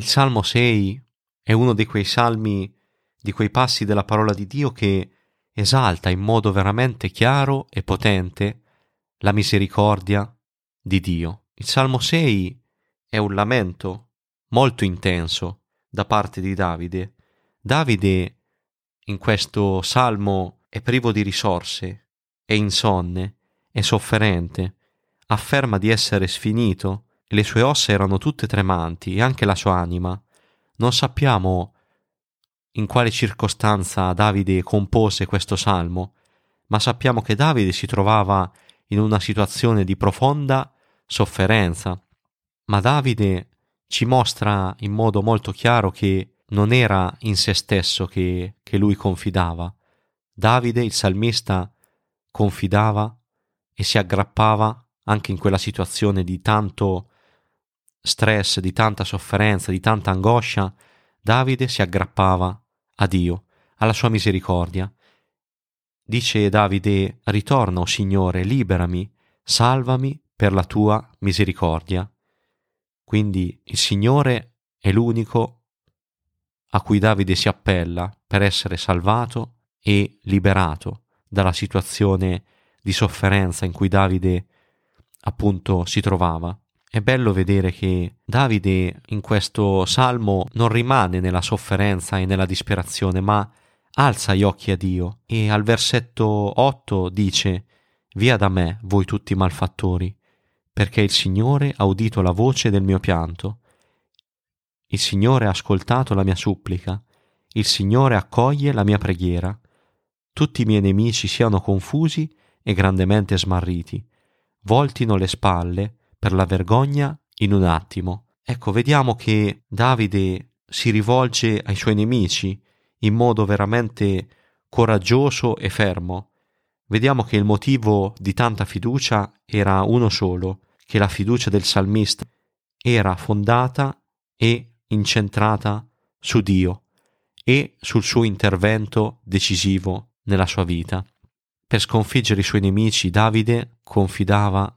Il Salmo 6 è uno di quei salmi, di quei passi della parola di Dio che esalta in modo veramente chiaro e potente la misericordia di Dio. Il Salmo 6 è un lamento molto intenso da parte di Davide. Davide in questo salmo è privo di risorse, è insonne, è sofferente, afferma di essere sfinito, le sue ossa erano tutte tremanti e anche la sua anima. Non sappiamo in quale circostanza Davide compose questo salmo, ma sappiamo che Davide si trovava in una situazione di profonda sofferenza. Ma Davide ci mostra in modo molto chiaro che non era in se stesso che, che lui confidava. Davide, il salmista, confidava e si aggrappava anche in quella situazione di tanto stress, di tanta sofferenza, di tanta angoscia, Davide si aggrappava a Dio, alla sua misericordia. Dice Davide, ritorna, o oh Signore, liberami, salvami per la tua misericordia. Quindi il Signore è l'unico a cui Davide si appella per essere salvato e liberato dalla situazione di sofferenza in cui Davide appunto si trovava. È bello vedere che Davide in questo salmo non rimane nella sofferenza e nella disperazione, ma alza gli occhi a Dio e al versetto 8 dice Via da me, voi tutti malfattori, perché il Signore ha udito la voce del mio pianto. Il Signore ha ascoltato la mia supplica, il Signore accoglie la mia preghiera. Tutti i miei nemici siano confusi e grandemente smarriti, voltino le spalle per la vergogna in un attimo. Ecco, vediamo che Davide si rivolge ai suoi nemici in modo veramente coraggioso e fermo. Vediamo che il motivo di tanta fiducia era uno solo, che la fiducia del salmista era fondata e incentrata su Dio e sul suo intervento decisivo nella sua vita. Per sconfiggere i suoi nemici Davide confidava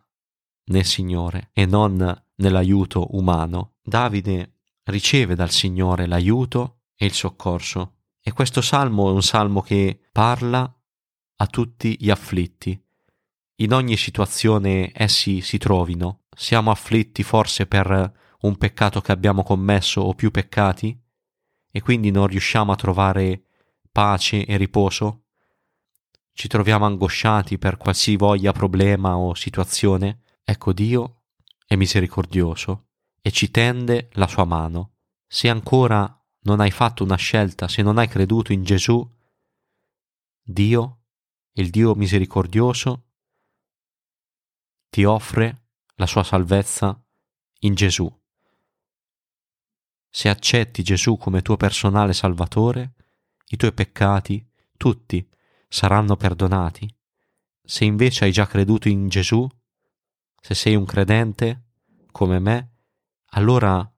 nel Signore e non nell'aiuto umano. Davide riceve dal Signore l'aiuto e il soccorso. E questo salmo è un salmo che parla a tutti gli afflitti. In ogni situazione essi si trovino. Siamo afflitti forse per un peccato che abbiamo commesso o più peccati e quindi non riusciamo a trovare pace e riposo? Ci troviamo angosciati per qualsivoglia problema o situazione? Ecco Dio è misericordioso e ci tende la sua mano. Se ancora non hai fatto una scelta, se non hai creduto in Gesù, Dio, il Dio misericordioso, ti offre la sua salvezza in Gesù. Se accetti Gesù come tuo personale Salvatore, i tuoi peccati, tutti, saranno perdonati. Se invece hai già creduto in Gesù, se sei un credente come me, allora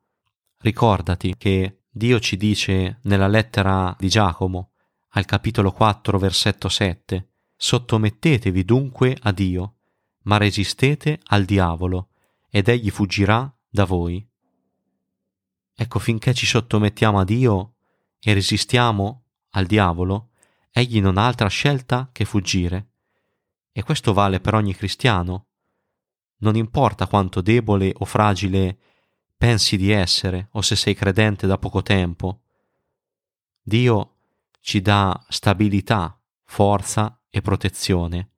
ricordati che Dio ci dice nella lettera di Giacomo, al capitolo 4, versetto 7, Sottomettetevi dunque a Dio, ma resistete al diavolo, ed egli fuggirà da voi. Ecco, finché ci sottomettiamo a Dio e resistiamo al diavolo, egli non ha altra scelta che fuggire. E questo vale per ogni cristiano, non importa quanto debole o fragile pensi di essere o se sei credente da poco tempo. Dio ci dà stabilità, forza e protezione.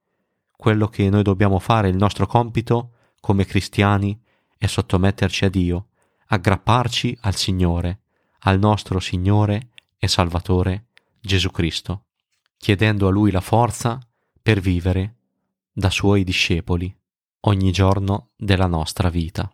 Quello che noi dobbiamo fare, il nostro compito come cristiani, è sottometterci a Dio, aggrapparci al Signore, al nostro Signore e Salvatore Gesù Cristo, chiedendo a Lui la forza per vivere da Suoi discepoli ogni giorno della nostra vita.